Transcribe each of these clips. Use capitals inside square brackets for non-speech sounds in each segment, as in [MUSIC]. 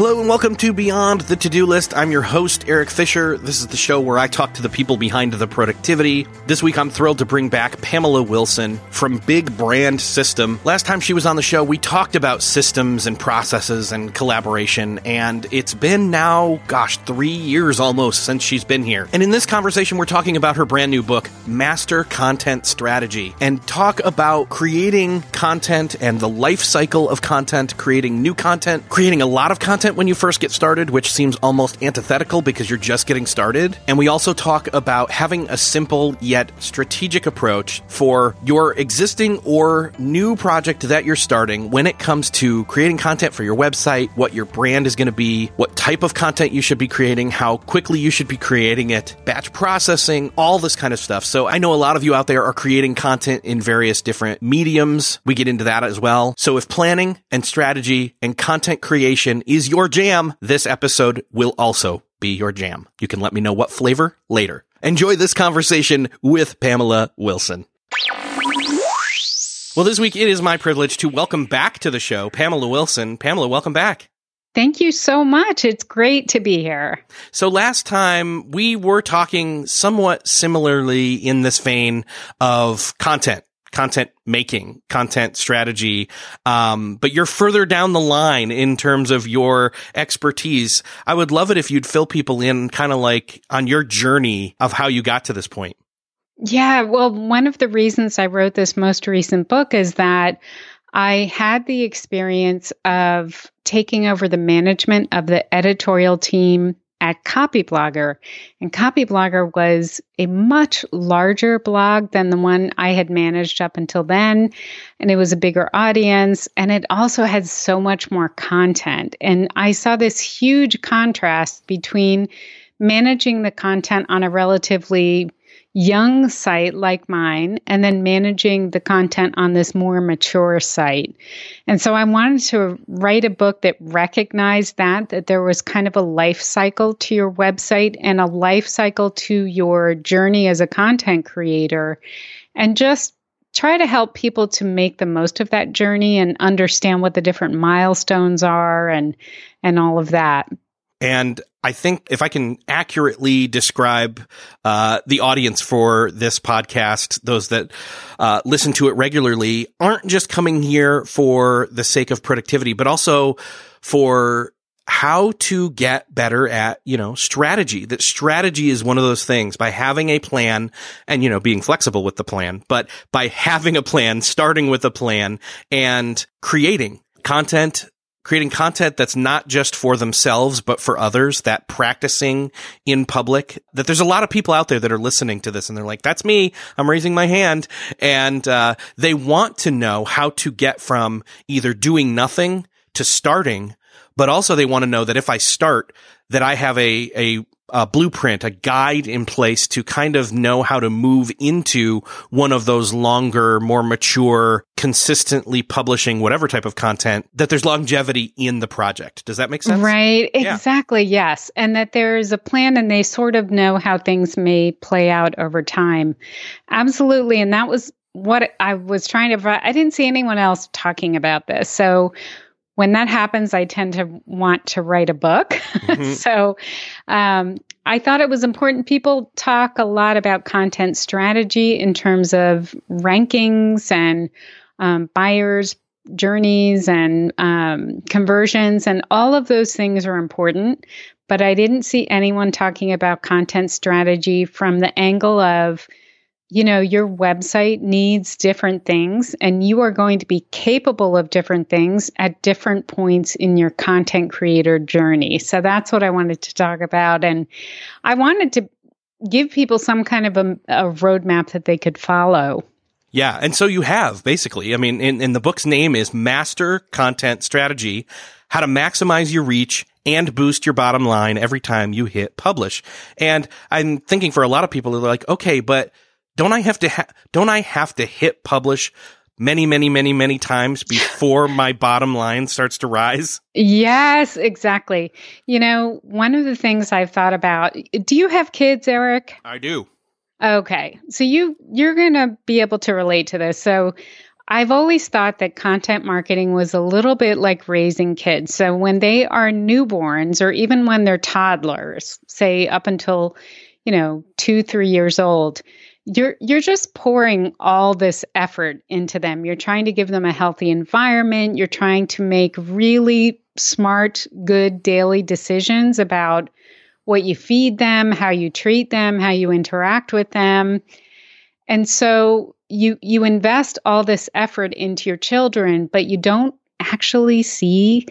Hello and welcome to Beyond the To Do List. I'm your host, Erik Fisher. This is the show where I talk to the people behind the productivity. This week, I'm thrilled to bring back Pamela Wilson from Big Brand System. Last time she was on the show, we talked about systems and processes and collaboration, and it's been now, gosh, three years almost since she's been here. And in this conversation, we're talking about her brand new book, Master Content Strategy, and talk about creating content and the life cycle of content, creating new content, creating a lot of content when you first get started, which seems almost antithetical because you're just getting started. And we also talk about having a simple yet strategic approach for your existing or new project that you're starting when it comes to creating content for your website, what your brand is going to be, what type of content you should be creating, how quickly you should be creating it, batch processing, all this kind of stuff. So I know a lot of you out there are creating content in various different mediums. We get into that as well. So if planning and strategy and content creation is your jam, this episode will also be your jam. You can let me know what flavor later. Enjoy this conversation with Pamela Wilson. Well, this week it is my privilege to welcome back to the show Pamela Wilson. Pamela, welcome back. Thank you so much. It's great to be here. So last time we were talking somewhat similarly in this vein of content content making, content strategy. Um, but you're further down the line in terms of your expertise. I would love it if you'd fill people in kind of like on your journey of how you got to this point. Yeah. Well, one of the reasons I wrote this most recent book is that I had the experience of taking over the management of the editorial team at Copyblogger. And Copyblogger was a much larger blog than the one I had managed up until then. And it was a bigger audience. And it also had so much more content. And I saw this huge contrast between managing the content on a relatively young site like mine and then managing the content on this more mature site. And so I wanted to write a book that recognized that that there was kind of a life cycle to your website and a life cycle to your journey as a content creator and just try to help people to make the most of that journey and understand what the different milestones are and and all of that. And I think if I can accurately describe uh, the audience for this podcast, those that uh, listen to it regularly aren't just coming here for the sake of productivity, but also for how to get better at, you know, strategy. That strategy is one of those things by having a plan and, you know, being flexible with the plan, but by [LAUGHS] having a plan, starting with a plan and creating content creating content that's not just for themselves, but for others, that practicing in public, that there's a lot of people out there that are listening to this and they're like, that's me. I'm raising my hand. And, uh, they want to know how to get from either doing nothing to starting, but also they want to know that if I start, that I have a, a a blueprint, a guide in place to kind of know how to move into one of those longer, more mature, consistently publishing whatever type of content, that there's longevity in the project. Does that make sense? Right. Yeah. Exactly. Yes. And that there's a plan and they sort of know how things may play out over time. Absolutely. And that was what I was trying to, I didn't see anyone else talking about this. So, when that happens, I tend to want to write a book. Mm-hmm. [LAUGHS] so um, I thought it was important. People talk a lot about content strategy in terms of rankings and um, buyers journeys and um, conversions, and all of those things are important. But I didn't see anyone talking about content strategy from the angle of you know, your website needs different things and you are going to be capable of different things at different points in your content creator journey. So that's what I wanted to talk about. And I wanted to give people some kind of a, a roadmap that they could follow. Yeah. And so you have basically, I mean, in, in the book's name is Master Content Strategy, how to maximize your reach and boost your bottom line every time you hit publish. And I'm thinking for a lot of people, they're like, okay, but don't I have to, ha- don't I have to hit publish many, many, many, many times before my bottom line starts to rise? Yes, exactly. You know, one of the things I've thought about, do you have kids, Erik? I do. Okay. So you you're going to be able to relate to this. So I've always thought that content marketing was a little bit like raising kids. So when they are newborns or even when they're toddlers, say up until, you know, 2 3 years old, you're you're just pouring all this effort into them. You're trying to give them a healthy environment, you're trying to make really smart, good daily decisions about what you feed them, how you treat them, how you interact with them. And so you you invest all this effort into your children, but you don't actually see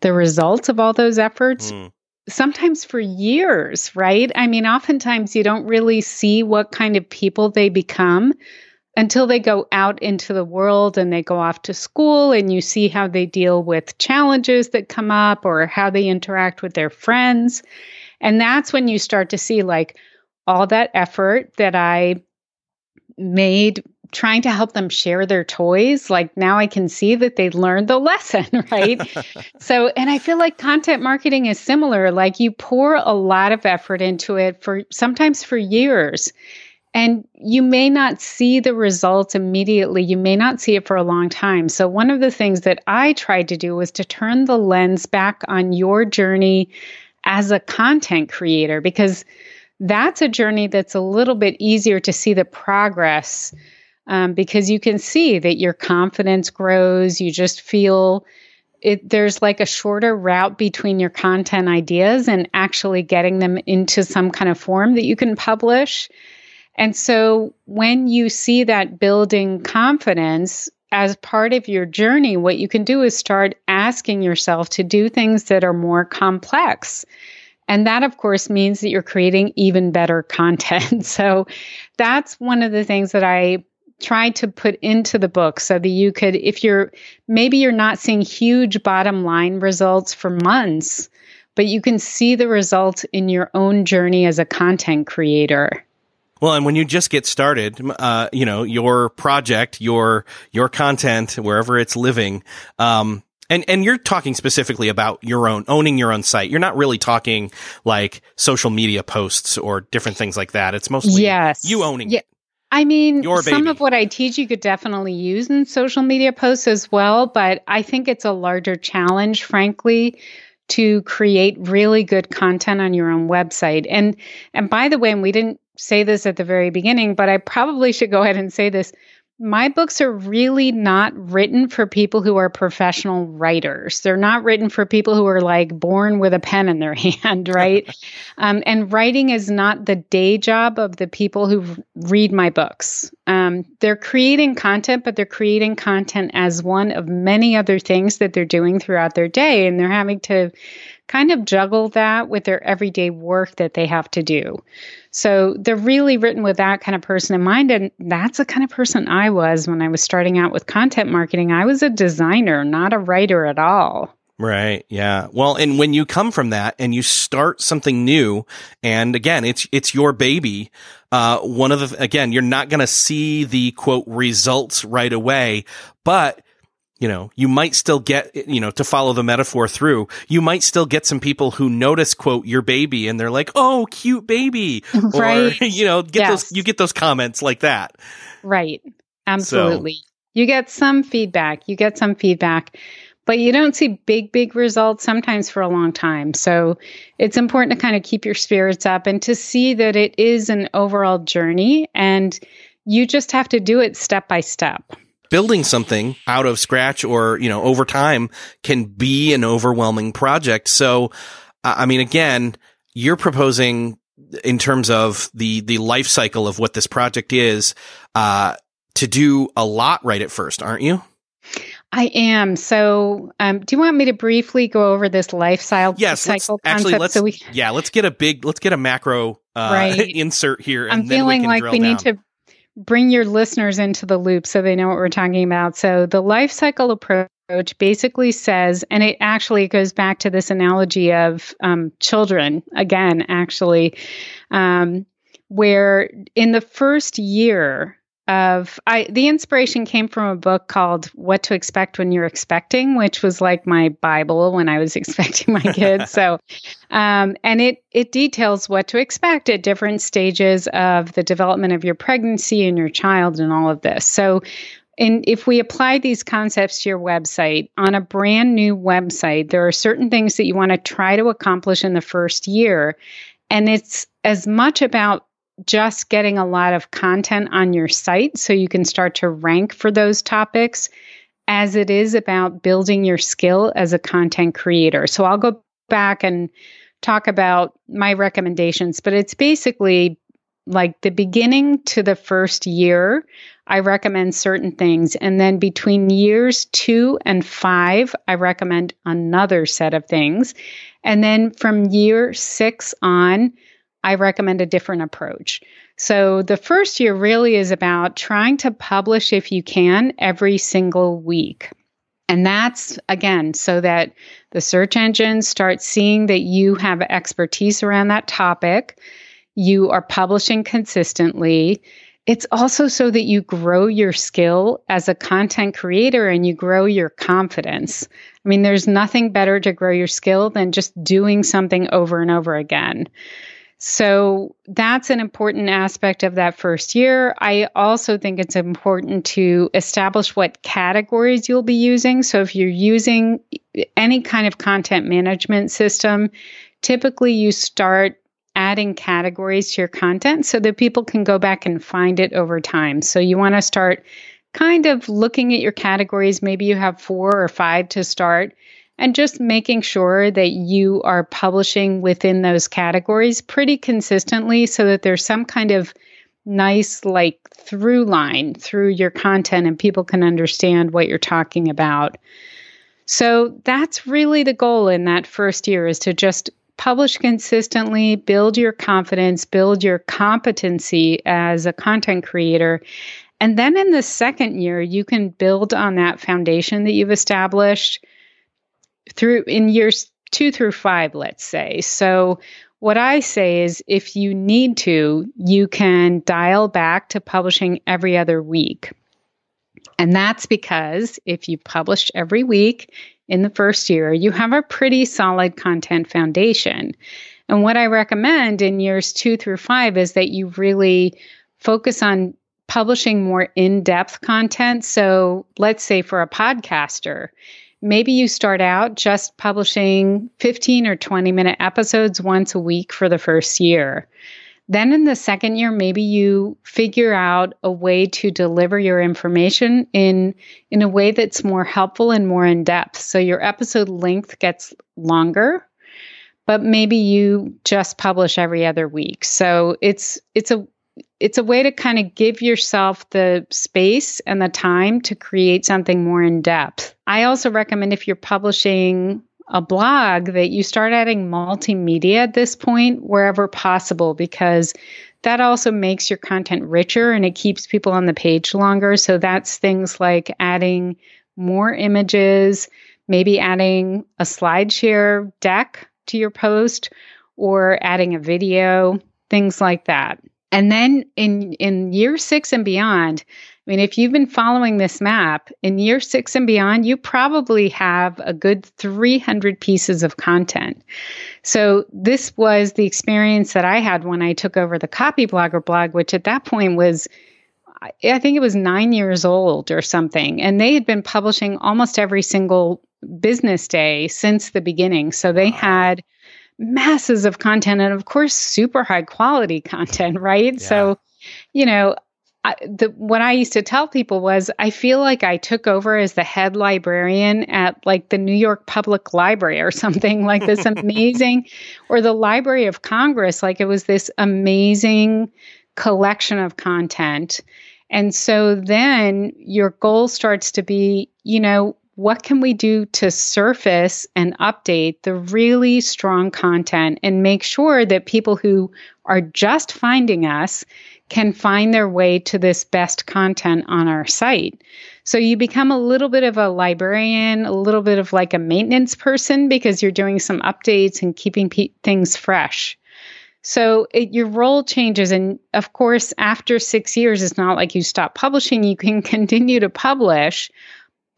the results of all those efforts. Mm. Sometimes for years, right? I mean, oftentimes you don't really see what kind of people they become until they go out into the world and they go off to school and you see how they deal with challenges that come up or how they interact with their friends. And that's when you start to see like all that effort that I made trying to help them share their toys like now i can see that they learned the [LAUGHS] lesson right? [LAUGHS] So and i feel like content marketing is similar like you pour a lot of effort into it for sometimes for years and you may not see the results immediately. You may not see it for a long time. So one of the things that i tried to do was to turn the lens back on your journey as a content creator because that's a journey that's a little bit easier to see the progress um, because you can see that your confidence grows. You just feel it, there's like a shorter route between your content ideas and actually getting them into some kind of form that you can publish. And so when you see that building confidence, as part of your journey, what you can do is start asking yourself to do things that are more complex. And that, of course, means that you're creating even better content. [LAUGHS] so that's one of the things that I tried to put into the book so that you could, if you're maybe you're not seeing huge bottom line results for months, but you can see the results in your own journey as a content creator. Well, and when you just get started, uh, you know, your project, your, your content, wherever it's living, um, and, and you're talking specifically about your own, owning your own site. You're not really talking like social media posts or different things like that. It's mostly yes. you owning yeah. I mean, some of what I teach you could definitely use in social media posts as well, but I think it's a larger challenge, frankly, to create really good content on your own website. And and by the way, and we didn't say this at the very beginning, but I probably should go ahead and say this. My books are really not written for people who are professional writers. They're not written for people who are like born with a pen in their [LAUGHS] hand, right? [LAUGHS] um, and writing is not the day job of the people who read my books. Um, they're creating content, but they're creating content as one of many other things that they're doing throughout their day. And they're having to kind of juggle that with their everyday work that they have to do. So they're really written with that kind of person in mind. And that's the kind of person I was when I was starting out with content marketing. I was a designer, not a writer at all. Right. Yeah. Well, and when you come from that and you start something new, and again, it's, it's your baby. Uh, one of the, again, you're not going to see the quote results right away, but you know, you might still get, you know, to follow the metaphor through, you might still get some people who notice, quote, your baby and they're like, oh, cute baby. [LAUGHS] Right. Or, [LAUGHS] you know, get yes. those, you get those comments like that. Right. Absolutely. So, you get some feedback. You get some feedback, but you don't see big, big results sometimes for a long time. So it's important to kind of keep your spirits up and to see that it is an overall journey and you just have to do it step by step building something out of scratch or, you know, over time can be an overwhelming project. So, I mean, again, you're proposing in terms of the the life cycle of what this project is, uh, to do a lot right at first, aren't you? I am. So, um, do you want me to briefly go over this lifestyle yes, cycle let's, actually, let's, so we, yeah, let's get a big, let's get a macro uh, right. [LAUGHS] insert here. I'm feeling we like we down. need to bring your listeners into the loop so they know what we're talking about. So, the life cycle approach basically says, and it actually goes back to this analogy of um, children again, actually, um, where in the first year of I the inspiration came from a book called What to Expect When You're Expecting, which was like my Bible when I was [LAUGHS] expecting my kids. so um, and it it details what to expect at different stages of the development of your pregnancy and your child and all of this. So and if we apply these concepts to your website on a brand new website, there are certain things that you want to try to accomplish in the first year. And it's as much about just getting a lot of content on your site so you can start to rank for those topics as it is about building your skill as a content creator. So I'll go back and talk about my recommendations, but it's basically like the beginning to the first year. I recommend certain things. And then between years two and five, I recommend another set of things. And then from year six on, I recommend a different approach. So the first year really is about trying to publish, if you can, every single week. And that's again so that the search engines start seeing that you have expertise around that topic, you are publishing consistently. It's also so that you grow your skill as a content creator and you grow your confidence. I mean, there's nothing better to grow your skill than just doing something over and over again. So that's an important aspect of that first year. I also think it's important to establish what categories you'll be using. So if you're using any kind of content management system, typically you start adding categories to your content so that people can go back and find it over time. So you want to start kind of looking at your categories. Maybe you have four or five to start and just making sure that you are publishing within those categories pretty consistently so that there's some kind of nice like through line through your content and people can understand what you're talking about. So that's really the goal in that first year is to just publish consistently, build your confidence, build your competency as a content creator. And then in the second year, you can build on that foundation that you've established through in years two through five, let's say. So, what I say is if you need to, you can dial back to publishing every other week. And that's because if you publish every week in the first year, you have a pretty solid content foundation. And what I recommend in years two through five is that you really focus on publishing more in depth content. So, let's say for a podcaster, maybe you start out just publishing 15 or 20 minute episodes once a week for the first year. Then in the second year, maybe you figure out a way to deliver your information in, in a way that's more helpful and more in depth. So your episode length gets longer, but maybe you just publish every other week. So it's, it's a, it's a way to kind of give yourself the space and the time to create something more in depth. I also recommend if you're publishing a blog that you start adding multimedia at this point wherever possible because that also makes your content richer and it keeps people on the page longer. So that's things like adding more images, maybe adding a SlideShare deck to your post or adding a video, things like that. And then in in year 6 and beyond, I mean if you've been following this map, in year 6 and beyond, you probably have a good 300 pieces of content. So this was the experience that I had when I took over the Copyblogger blog, which at that point was I think it was 9 years old or something, and they had been publishing almost every single business day since the beginning. So they had masses of content and of course super high quality [LAUGHS] content right yeah. so you know I, the, what I used to tell people was I feel like I took over as the head librarian at like the New York Public Library or [LAUGHS] something like this amazing, or the Library of Congress. Like it was this amazing collection of content. And so then your goal starts to be, you know, what can we do to surface and update the really strong content and make sure that people who are just finding us can find their way to this best content on our site. So you become a little bit of a librarian, a little bit of like a maintenance person because you're doing some updates and keeping pe- things fresh. So it, your role changes. And of course, after six years, it's not like you stop publishing. You can [LAUGHS] continue to publish.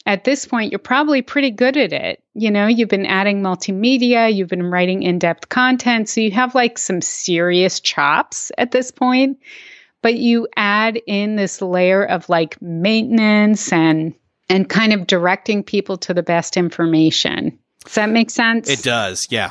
At this point, you're probably pretty good at it. You know, you've been adding multimedia, you've been writing in depth content. So you have like some serious chops at this point. But you add in this layer of like maintenance and and kind of directing people to the best information. Does that make sense? It does, yeah.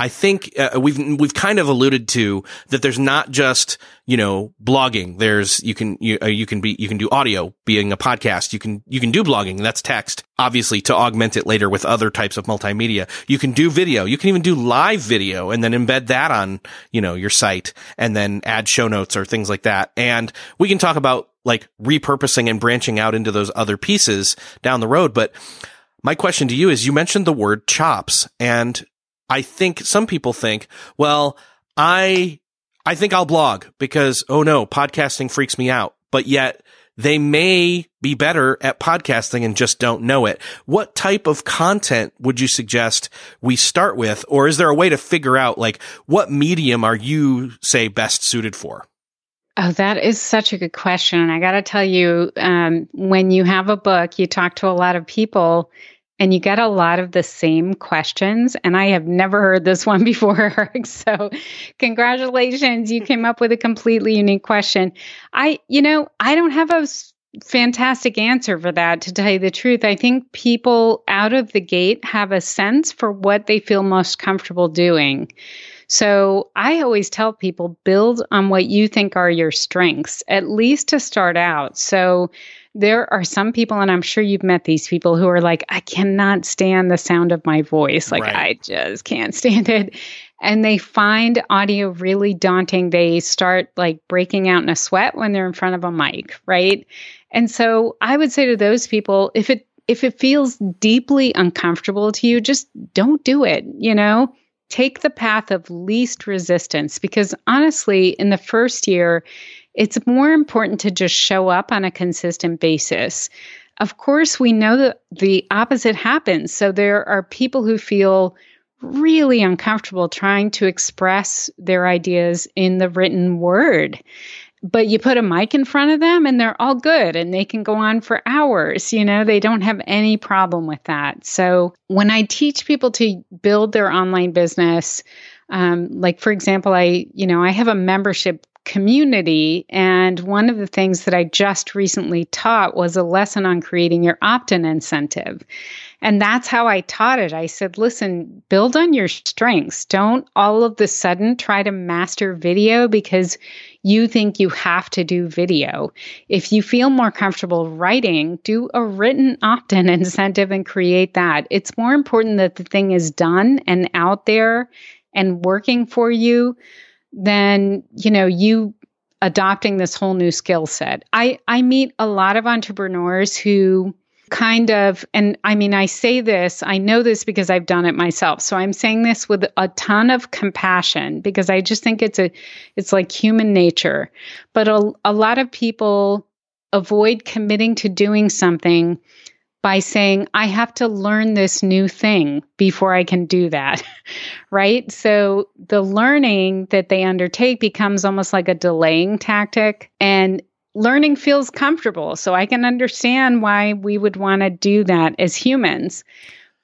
I think uh, we've we've kind of alluded to that. There's not just you know blogging. There's you can you, uh, you can be you can do audio, being a podcast. You can you can do blogging. That's text, obviously, to augment it later with other types of multimedia. You can do video. You can even do live video and then embed that on you know your site and then add show notes or things like that. And we can talk about like repurposing and branching out into those other pieces down the road, but my question to you is you mentioned the word chops and I think some people think, well, I, I think I'll blog because, oh no, podcasting freaks me out. But yet they may be better at podcasting and just don't know it. What type of content would you suggest we start with? Or is there a way to figure out like what medium are you say best suited for? Oh, that is such a good question. And I got to tell you, um, when you have a book, you talk to a lot of people and you get a lot of the same questions. And I have never heard this one [LAUGHS] before. so, congratulations. You came up with a completely unique question. I, you know, I don't have a fantastic answer for that, to tell you the truth. I think people out of the gate have a sense for what they feel most comfortable doing. So I always tell people build on what you think are your strengths, at least to start out. So there are some people, and I'm sure you've met these people who are like, I cannot stand the sound of my voice. Like, right. I just can't stand it. And they find audio really daunting. They start like breaking out in a sweat when they're in front of a mic, right? And so I would say to those people, if it if it feels deeply uncomfortable to you, just don't do it, you know? Take the path of least resistance because honestly, in the first year, it's more important to just show up on a consistent basis. Of course, we know that the opposite happens. So there are people who feel really uncomfortable trying to express their ideas in the written word. But you put a mic in front of them and they're all good and they can go on for hours. You know, they don't have any problem with that. So when I teach people to build their online business, um, like for example, I, you know, I have a membership community. And one of the things that I just recently taught was a lesson on creating your opt in incentive. And that's how I taught it. I said, listen, build on your strengths. Don't all of the sudden try to master video because you think you have to do video. If you feel more comfortable writing, do a written opt in [LAUGHS] incentive and create that. It's more important that the thing is done and out there and working for you than, you know, you adopting this whole new skill set. I, I meet a lot of entrepreneurs who kind of, and I mean, I say this, I know this because I've done it myself. So I'm saying this with a ton of compassion because I just think it's a, it's like human nature. But a, a lot of people avoid committing to doing something by saying, I have to learn this new thing before I can do that. [LAUGHS] right. So the learning that they undertake becomes almost like a delaying tactic. And learning feels comfortable. So I can understand why we would want to do that as humans.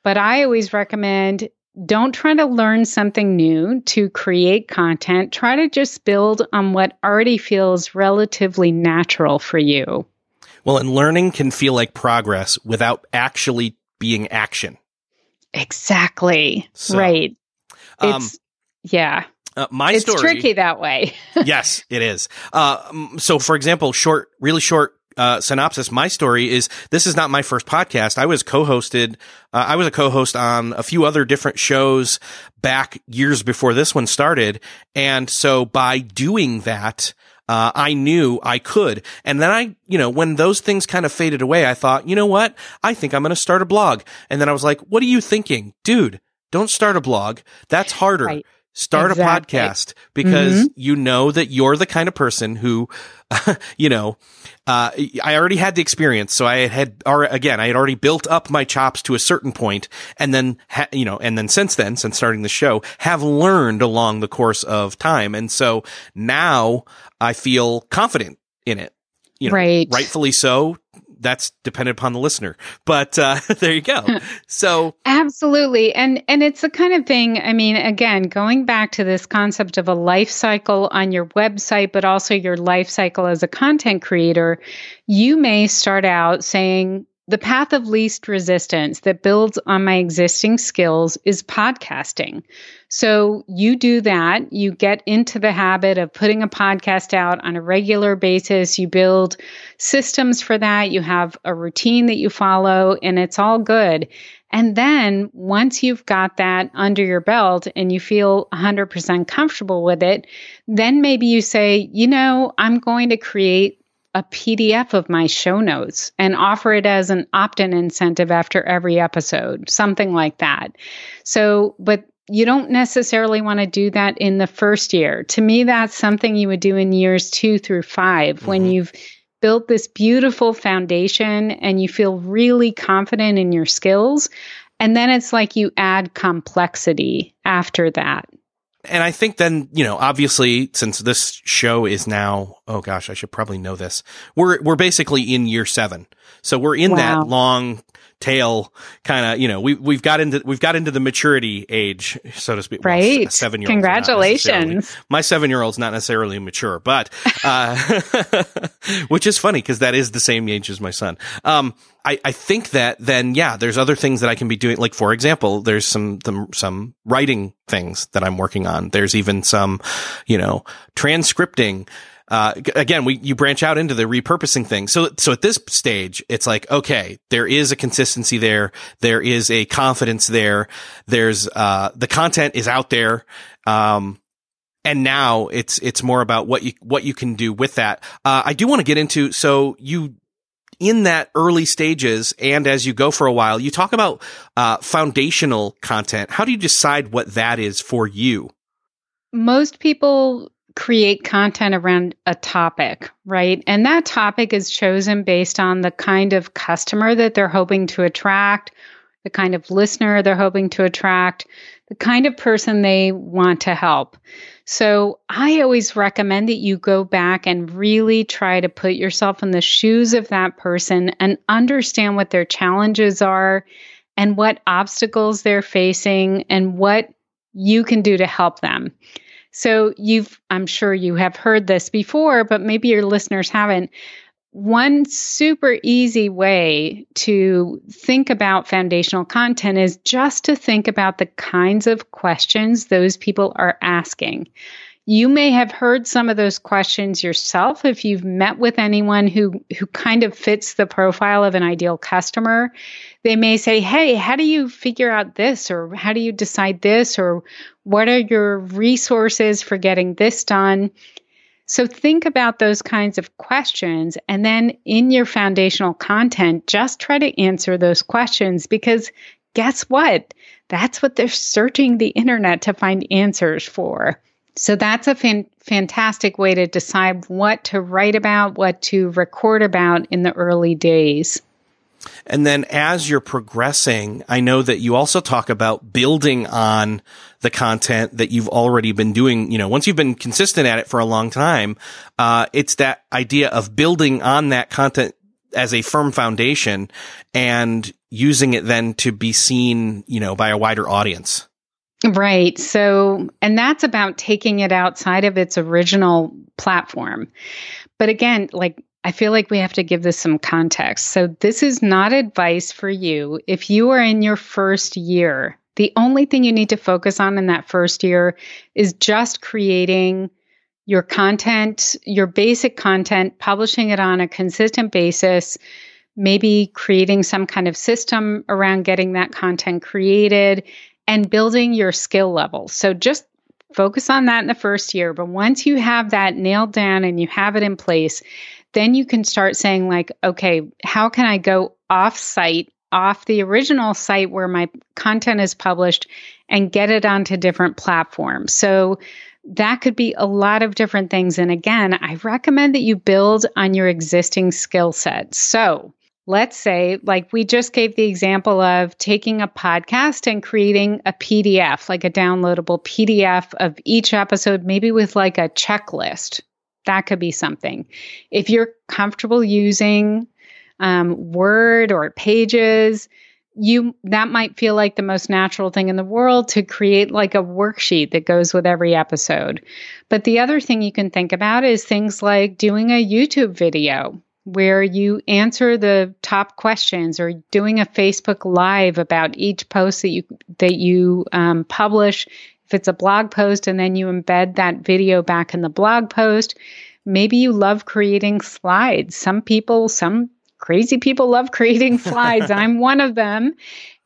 But I always recommend don't try to learn something new to create content. Try to just build on what already feels relatively natural for you. Well, and learning can feel like progress without actually being action. Exactly. So, right. Um, it's, yeah. Uh, my it's story. It's tricky that way. [LAUGHS] yes, it is. Uh, so, for example, short, really short uh, synopsis. My story is this is not my first podcast. I was co-hosted. Uh, I was a co-host on a few other different shows back years before this one started, and so by doing that. Uh, I knew I could. And then I, you know, when those things kind of faded away, I thought, you know what? I think I'm going to start a blog. And then I was like, what are you thinking? Dude, don't start a blog. That's harder. Right. Start exactly. a podcast because mm-hmm. you know that you're the kind of person who, [LAUGHS] you know, uh, I already had the experience. So I had, again, I had already built up my chops to a certain point and then, ha- you know, and then since then, since starting the show, have learned along the course of time. And so now I feel confident in it. You know, right. rightfully so that's dependent upon the listener. But uh, [LAUGHS] there you go. So absolutely, and and it's the kind of thing. I mean, again, going back to this concept of a life cycle on your website, but also your life cycle as a content creator, you may start out saying, the path of least resistance that builds on my existing skills is podcasting. So you do that. You get into the habit of putting a podcast out on a regular basis. You build systems for that. You have a routine that you follow, and it's all good. And then once you've got that under your belt and you feel 100% comfortable with it, then maybe you say, you know, I'm going to create a PDF of my show notes and offer it as an opt in incentive after every episode, something like that. So, but you don't necessarily want to do that in the first year. To me, that's something you would do in years two through 5 mm-hmm. when you've built this beautiful foundation and you feel really confident in your skills. And then it's like you add complexity after that and I think then, you know, obviously since this show is now, oh gosh, I should probably know this. We're, we're basically in year seven. So we're in wow. that long tail kind of, you know, we, we've got into, we've got into the maturity age, so to speak. Right. Well, seven year Congratulations. My seven year old's not necessarily mature, but, uh, [LAUGHS] which is funny because that is the same age as my son. Um, I, I think that then, yeah, there's other things that I can be doing. Like, for example, there's some, the, some writing things that I'm working on. There's even some, you know, transcripting. Uh, again, we, you branch out into the repurposing thing. So, so at this stage, it's like, okay, there is a consistency there. There is a confidence there. There's, uh, the content is out there. Um, and now it's it's more about what you what you can do with that. Uh, I do want to get into so you in that early stages and as you go for a while, you talk about uh, foundational content. How do you decide what that is for you? Most people create content around a topic, right? And that topic is chosen based on the kind of customer that they're hoping to attract, the kind of listener they're hoping to attract, the kind of person they want to help. So I always recommend that you go back and really try to put yourself in the shoes of that person and understand what their challenges are and what obstacles they're facing and what you can do to help them. So you've, I'm sure you have heard this before, but maybe your listeners haven't. One super easy way to think about foundational content is just to think about the kinds of questions those people are asking. You may have heard some of those questions yourself if you've met with anyone who, who kind of fits the profile of an ideal customer. They may say, Hey, how do you figure out this? Or how do you decide this? Or what are your resources for getting this done? So think about those kinds of questions. And then in your foundational content, just try to answer those questions because guess what? That's what they're searching the internet to find answers for. So that's a fan- fantastic way to decide what to write about, what to record about in the early days. And then as you're progressing, I know that you also talk about building on the content that you've already been doing. You know, once you've been consistent at it for a long time, uh, it's that idea of building on that content as a firm foundation and using it then to be seen, you know, by a wider audience. Right. So, and that's about taking it outside of its original platform. But again, like, I feel like we have to give this some context. So, this is not advice for you if you are in your first year. The only thing you need to focus on in that first year is just creating your content, your basic content, publishing it on a consistent basis, maybe creating some kind of system around getting that content created and building your skill level. So just focus on that in the first year. But once you have that nailed down and you have it in place, then you can start saying, like, okay, how can I go off site, off the original site where my content is published and get it onto different platforms? So that could be a lot of different things. And again, I recommend that you build on your existing skill set. So let's say, like we just gave the example of taking a podcast and creating a PDF, like a downloadable PDF of each episode, maybe with like a checklist. That could be something. If you're comfortable using um, Word or Pages, you that might feel like the most natural thing in the world to create like a worksheet that goes with every episode. But the other thing you can think about is things like doing a YouTube video where you answer the top questions or doing a Facebook live about each post that you that you um, publish. If it's a blog post and then you embed that video back in the blog post, maybe you love creating slides. Some people, some crazy people love creating [LAUGHS] slides. I'm one of them.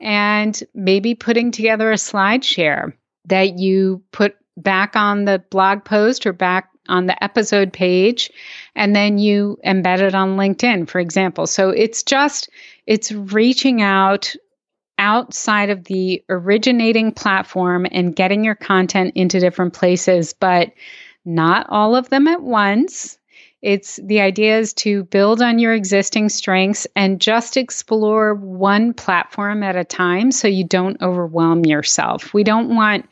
And maybe putting together a SlideShare that you put back on the blog post or back on the episode page and then you embed it on LinkedIn, for example. So it's just, it's reaching out outside of the originating platform and getting your content into different places, but not all of them at once. It's the idea is to build on your existing strengths and just explore one platform at a time so you don't overwhelm yourself. We don't want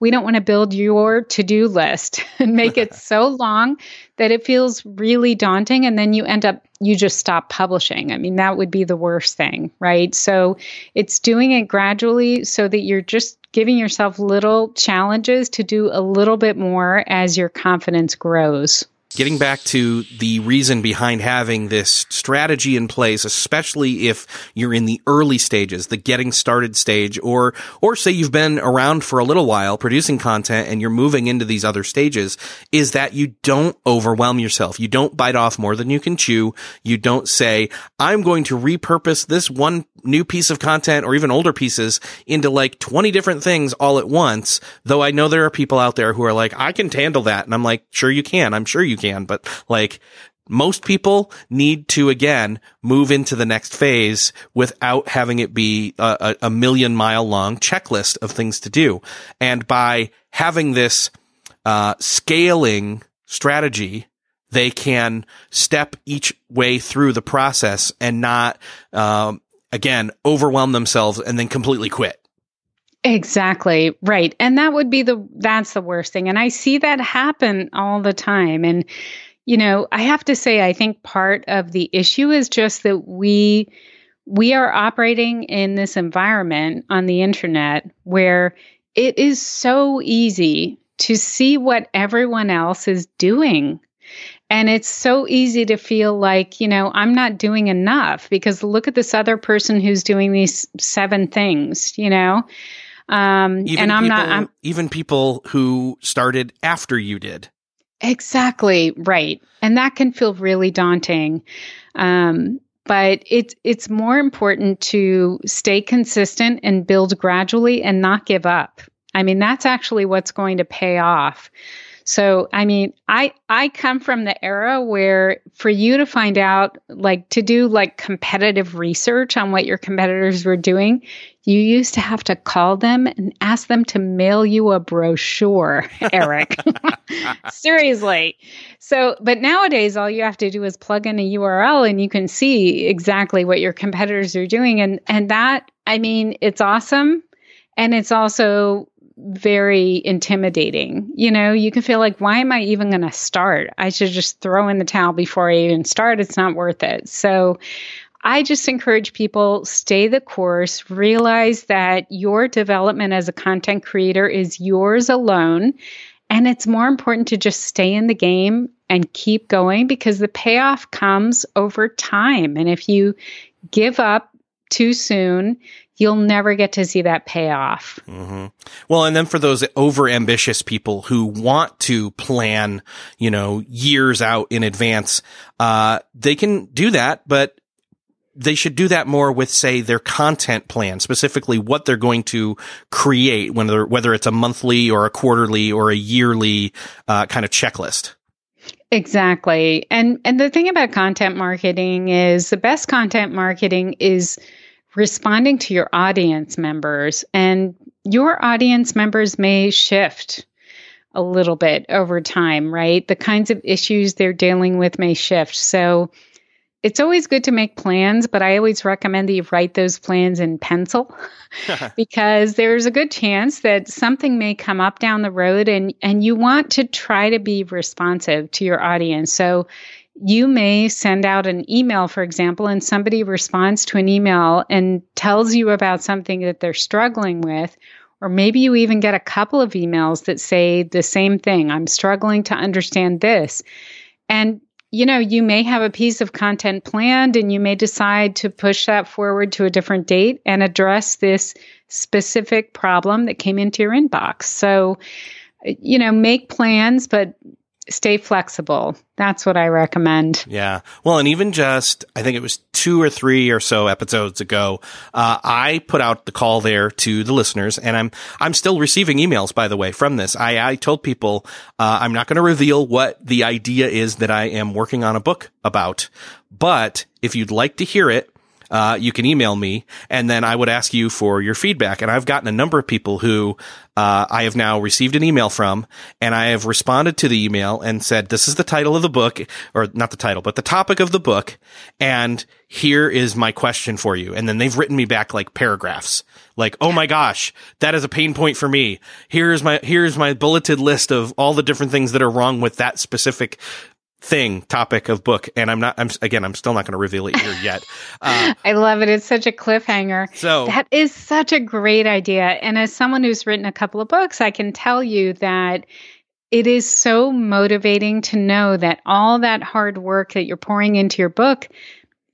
we don't want to build your to-do list [LAUGHS] and make it [LAUGHS] so long that it feels really daunting and then you end up you just stop publishing. I mean, that would be the worst thing, right? So, it's doing it gradually so that you're just giving yourself little challenges to do a little bit more as your confidence grows. Getting back to the reason behind having this strategy in place, especially if you're in the early stages, the getting started stage, or, or say you've been around for a little while producing content and you're moving into these other stages, is that you don't overwhelm yourself. You don't bite off more than you can chew. You don't say, I'm going to repurpose this one new piece of content or even older pieces into like 20 different things all at once. Though I know there are people out there who are like, I can handle that. And I'm like, sure you can. I'm sure you can, but like most people need to again move into the next phase without having it be a, a, million mile long checklist of things to do. And by having this uh, scaling strategy, they can step each way through the process and not, um, again, overwhelm themselves and then completely quit. Exactly. Right. And that would be the that's the worst thing. And I see that happen all the time and you know, I have to say I think part of the issue is just that we we are operating in this environment on the internet where it is so easy to see what everyone else is doing. And it's so easy to feel like, you know, I'm not doing enough because look at this other person who's doing these seven things, you know? Um, even and I'm people, not, I'm, even people who started after you did. Exactly right. And that can feel really daunting. Um, but it's it's more important to stay consistent and build gradually and not give up. I mean, that's actually what's going to pay off. So, I mean, I I come from the era where for you to find out like to do like competitive research on what your competitors were doing, you used to have to call them and ask them to mail you a brochure, [LAUGHS] Erik. [LAUGHS] Seriously. So, but nowadays all you have to do is plug in a URL and you can see exactly what your competitors are doing and and that I mean, it's awesome and it's also very intimidating. You know, you can feel like, why am I even going to start? I should just throw in the towel before I even start. It's not worth it. So I just encourage people stay the course, realize that your development as a content creator is yours alone. And it's more important to just stay in the game and keep going because the payoff comes over time. And if you give up too soon, you'll never get to see that payoff. Mm-hmm. Well, and then for those over ambitious people who want to plan, you know, years out in advance, uh, they can do that, but they should do that more with, say, their content plan, specifically what they're going to create, whether whether it's a monthly or a quarterly or a yearly uh, kind of checklist. Exactly, and and the thing about content marketing is the best content marketing is responding to your audience members. And your audience members may shift a little bit over time, right? The kinds of issues they're dealing with may shift. So it's always good to make plans, but I always recommend that you write those plans in pencil [LAUGHS] [LAUGHS] because there's a good chance that something may come up down the road and, and you want to try to be responsive to your audience. So you may send out an email, for example, and somebody responds to an email and tells you about something that they're struggling with. Or maybe you even get a couple of emails that say the same thing I'm struggling to understand this. And, you know, you may have a piece of content planned and you may decide to push that forward to a different date and address this specific problem that came into your inbox. So, you know, make plans, but stay flexible. That's what I recommend. Yeah. Well, and even just, I think it was two or three or so episodes ago, uh, I put out the call there to the listeners and I'm, I'm still receiving emails, by the way, from this. I, I told people, uh, I'm not going to reveal what the idea is that I am working on a book about, but if you'd like to hear it, uh, you can email me and then I would ask you for your feedback. And I've gotten a number of people who uh, I have now received an email from and I have responded to the email and said, this is the title of the book or not the title, but the topic of the book. And here is my question for you. And then they've written me back like paragraphs like, oh my gosh, that is a pain point for me. Here's my, here's my bulleted list of all the different things that are wrong with that specific thing topic of book and i'm not i'm again i'm still not going to reveal it here yet. Uh, [LAUGHS] i love it. It's such a cliffhanger. So that is such a great idea. And as someone who's written a couple of books i can tell you that it is so motivating to know that all that hard work that you're pouring into your book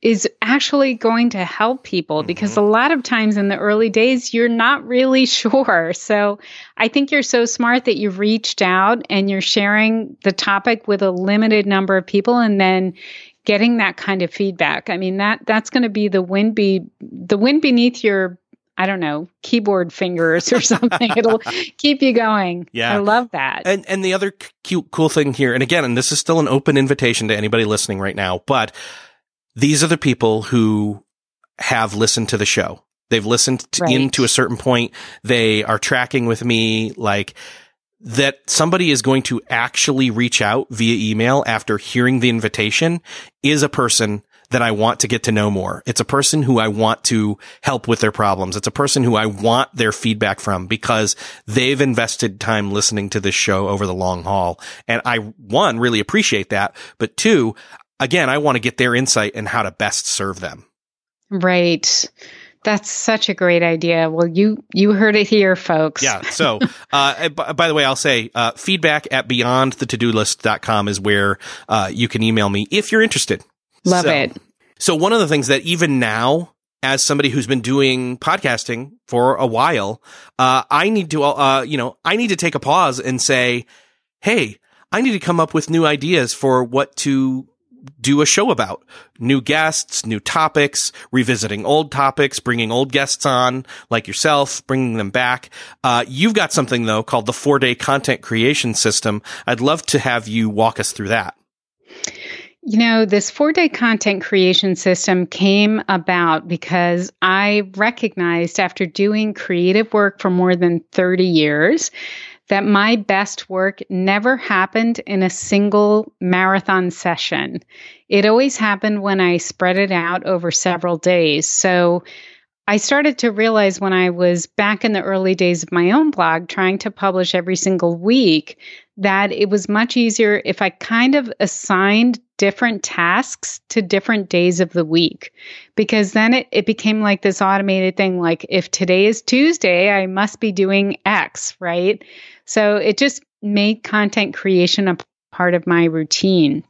is actually going to help people mm-hmm. because a lot of times in the early days, you're not really [LAUGHS] sure. So I think you're so smart that you've reached out and you're sharing the topic with a limited number of people and then getting that kind of feedback. I mean, that that's going to be the wind be the wind beneath your I don't know, keyboard fingers or [LAUGHS] something. It'll keep you going. Yeah. I love that. And and the other cute cool thing here, and again, and this is still an open invitation to anybody listening right now, but these are the people who have listened to the show. They've listened to, right. in to a certain point. They are tracking with me like that somebody is going to actually reach out via email after hearing the invitation is a person that I want to get to know more. It's a person who I want to help with their problems. It's a person who I want their feedback from because they've invested time listening to this show over the long haul. And I, one, really appreciate that. But two, again, I want to get their insight and how to best serve them. Right. That's such a great idea. Well, you you heard it here, folks. Yeah. [LAUGHS] So, uh, by, by, the way, I'll say uh, feedback at beyondthetodolist.com is where uh, you can email me if you're interested. Love so, it. So, one of the things that even now, as somebody who's been doing podcasting for a while, uh, I need to, uh, you know, I need to take a pause and say, hey, I need to come up with new ideas for what to do a show about new guests, new topics, revisiting old topics, bringing old guests on like yourself, bringing them back. Uh, you've got something though called the four day content creation system. I'd love to have you walk us through that. You know, this four day content creation system came about because I recognized after doing creative work for more than 30 years that my best work never happened in a single marathon session. It always happened when I spread it out over several days. So I started to realize when I was back in the early days of my own blog, trying to publish every single week, that it was much easier if I kind of assigned different tasks to different days of the week. Because then it, it became like this automated thing like, if today is Tuesday, I must be doing X, right? So it just made content creation a part of my routine.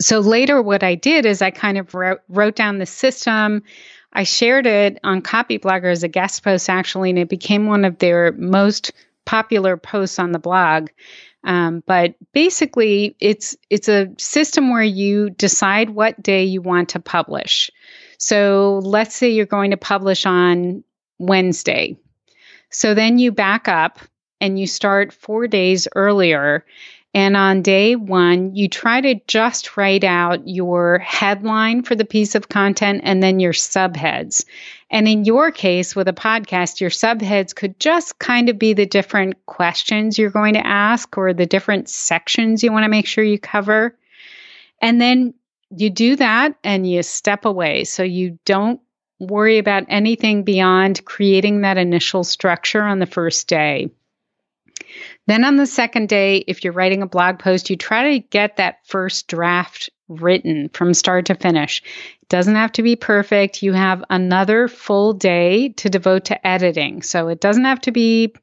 So later, what I did is I kind of wrote, wrote down the system. I shared it on Copyblogger as a guest post, actually, and it became one of their most popular posts on the blog. Um, but basically, it's it's a system where you decide what day you want to publish. So let's say you're going to publish on Wednesday. So then you back up and you start four days earlier. And on day one, you try to just write out your headline for the piece of content and then your subheads. And in your case, with a podcast, your subheads could just kind of be the different questions you're going to ask or the different sections you want to make sure you cover. And then you do that and you step away. So you don't worry about anything beyond creating that initial structure on the first day. Then on the second day, if you're writing a blog post, you try to get that first draft written from start to finish. It doesn't have to be perfect. You have another full day to devote to editing. So it doesn't have to be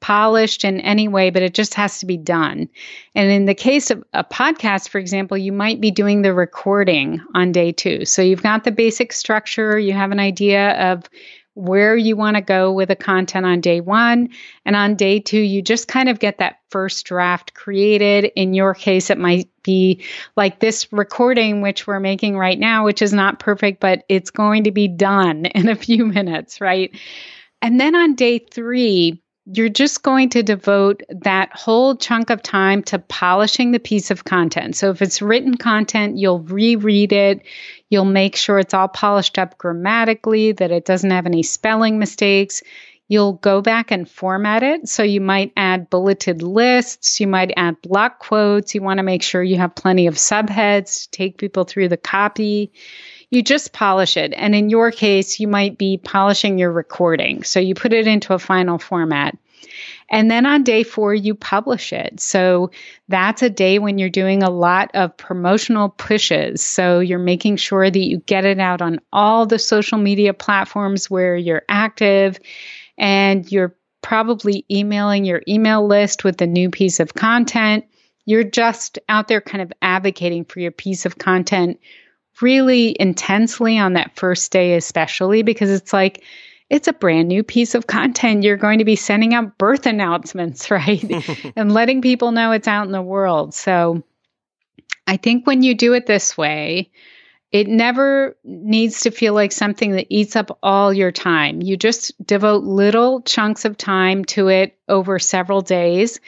polished in any way, but it just has to be done. And in the case of a podcast, for example, you might be doing the recording on day two. So you've got the basic structure, you have an idea of where you want to go with the content on day one. And on day two, you just kind of get that first draft created. In your case, it might be like this recording, which we're making right now, which is not perfect, but it's going to be done [LAUGHS] in a few minutes, right? And then on day three, you're just going to devote that whole chunk of time to polishing the piece of content. So if it's written content, you'll reread it. You'll make sure it's all polished up grammatically, that it doesn't have any spelling mistakes. You'll go back and format it. So you might add bulleted lists. You might add block quotes. You want to make sure you have plenty of subheads to take people through the copy you just polish it. And in your case, you might be polishing your recording. So you put it into a final format. And then on day four, you publish it. So that's a day when you're doing a lot of promotional pushes. So you're making sure that you get it out on all the social media platforms where you're active and you're probably emailing your email list with the new piece of content. You're just out there kind of advocating for your piece of content really intensely on that first day, especially because it's like, it's a brand new piece of content. You're going to be sending out birth announcements, [LAUGHS] right? [LAUGHS] and letting people know it's out in the world. So I think when you do it this way, it never needs to feel like something that eats up all your time. You just devote little chunks of time to it over several days.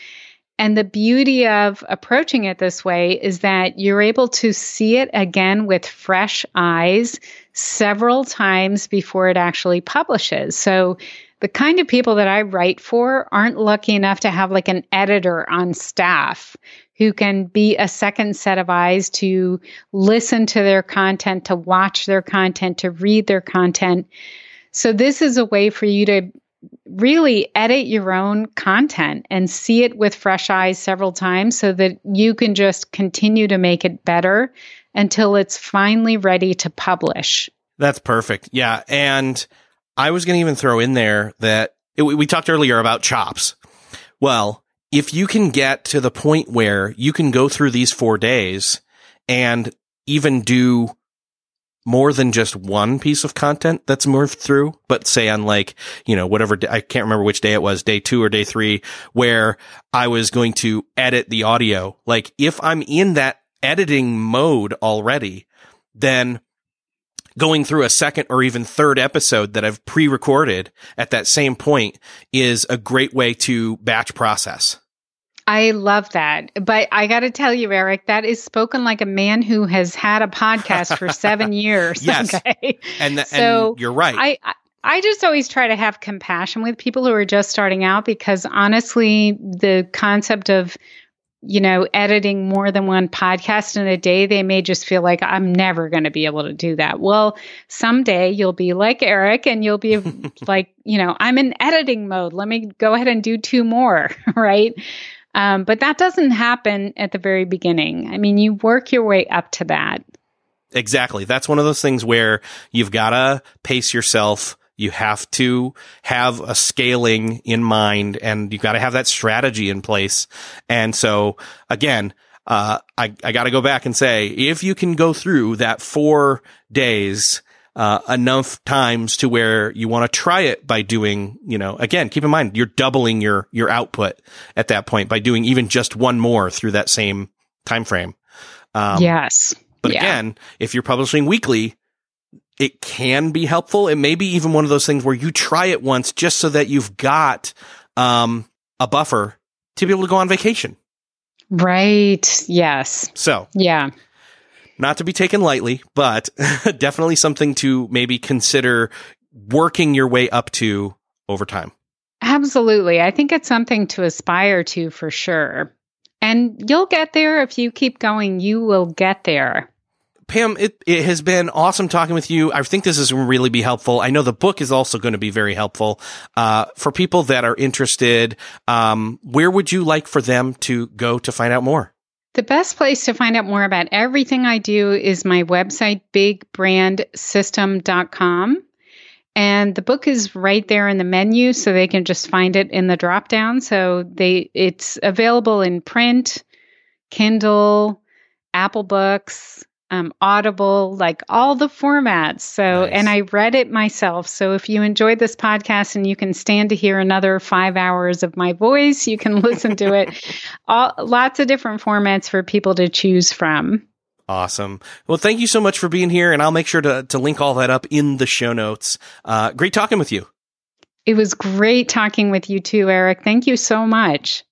And the beauty of approaching it this way is that you're able to see it again with fresh eyes several times before it actually publishes. So the kind of people that I write for aren't lucky enough to have like an editor on staff who can be a second set of eyes to listen to their content, to watch their content, to read their content. So this is a way for you to really edit your own content and see it with fresh eyes several times so that you can just continue to make it better until it's finally ready to publish. That's perfect. Yeah. And I was going to even throw in there that it, we talked earlier about chops. Well, if you can get to the point where you can go through these four days and even do more than just one piece of content that's moved through, but say on like, you know, whatever, I can't remember which day it was, day two or day three, where I was going to edit the audio. Like if I'm in that editing mode already, then going through a second or even third episode that I've pre-recorded at that same point is a great way to batch process. I love that. But I got to tell you, Erik, that is spoken like a man who has had a podcast for seven [LAUGHS] years. yes. Okay. And, th- so and you're right. I, I I just always try to have compassion with people who are just starting out because honestly, the concept of you know, editing more than one podcast in a day, they may just feel like I'm never going to be able to do that. Well, someday you'll be like Erik and you'll be [LAUGHS] like, you know, I'm in editing mode. Let me go ahead and do two more, [LAUGHS] right? Um, but that doesn't happen at the very beginning. I mean, you work your way up to that. Exactly. That's one of those things where you've got to pace yourself. You have to have a scaling in mind and you've got to have that strategy in place. And so again, uh, I, I got to go back and say, if you can go through that four days uh, enough times to where you want to try it by doing, you know, again, keep in mind, you're doubling your, your output at that point by doing even just one more through that same time frame. Um, yes. But yeah. again, if you're publishing weekly, it can be helpful. It may be even one of those things where you try it once just so that you've got, um, a buffer to be able to go on vacation. Right. Yes. So, yeah not to be taken lightly, but [LAUGHS] definitely something to maybe consider working your way up to over time. Absolutely. I think it's something to aspire to for sure. And you'll get there if you keep going, you will get there. Pam, it, it has been awesome talking with you. I think this is really be helpful. I know the book is also going to be very helpful uh, for people that are interested. Um, where would you like for them to go to find out more? The best place to find out more about everything I do is my website, bigbrandsystem.com. And the book is right there in the menu, so they can just find it in the drop down. So they it's available in print, Kindle, Apple Books, um, Audible, like all the formats. So, nice. and I read it myself. So, if you enjoyed this podcast and you can stand to hear another five hours of my voice, you can [LAUGHS] listen to it. [LAUGHS] All lots of different formats for people to choose from. Awesome. Well, thank you so much for being here, and I'll make sure to to link all that up in the show notes. Uh, great talking with you. It was great talking with you too, Erik. Thank you so much.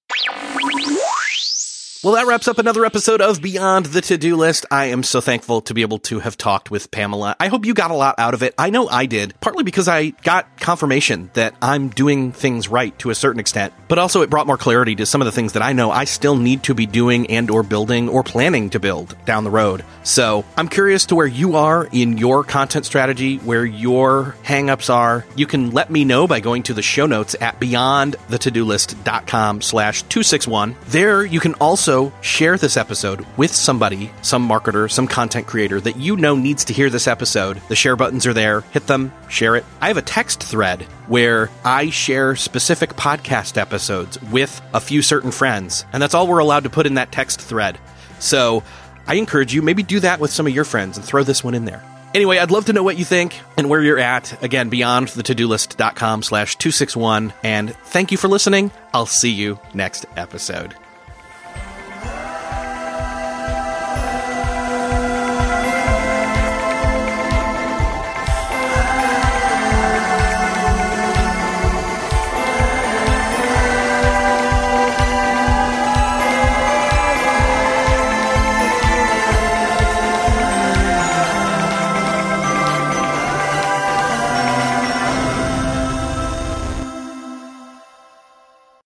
Well, that wraps up another episode of Beyond the To Do List. I am so thankful to be able to have talked with Pamela. I hope you got a lot out of it. I know I did, partly because I got confirmation that I'm doing things right to a certain extent, but also it brought more clarity to some of the things that I know I still need to be doing and or building or planning to build down the road. So I'm curious to where you are in your content strategy, where your hangups are. You can let me know by going to the show notes at beyondthetodolist.com slash 261. There you can also share this episode with somebody, some marketer, some content creator that you know needs to hear this episode. The share buttons are there. Hit them, share it. I have a text thread where I share specific podcast episodes with a few certain friends, and that's all we're allowed to put in that text thread. So I encourage you, maybe do that with some of your friends and throw this one in there. Anyway, I'd love to know what you think and where you're at. Again, beyond the to-do list.com slash 261. And thank you for listening. I'll see you next episode.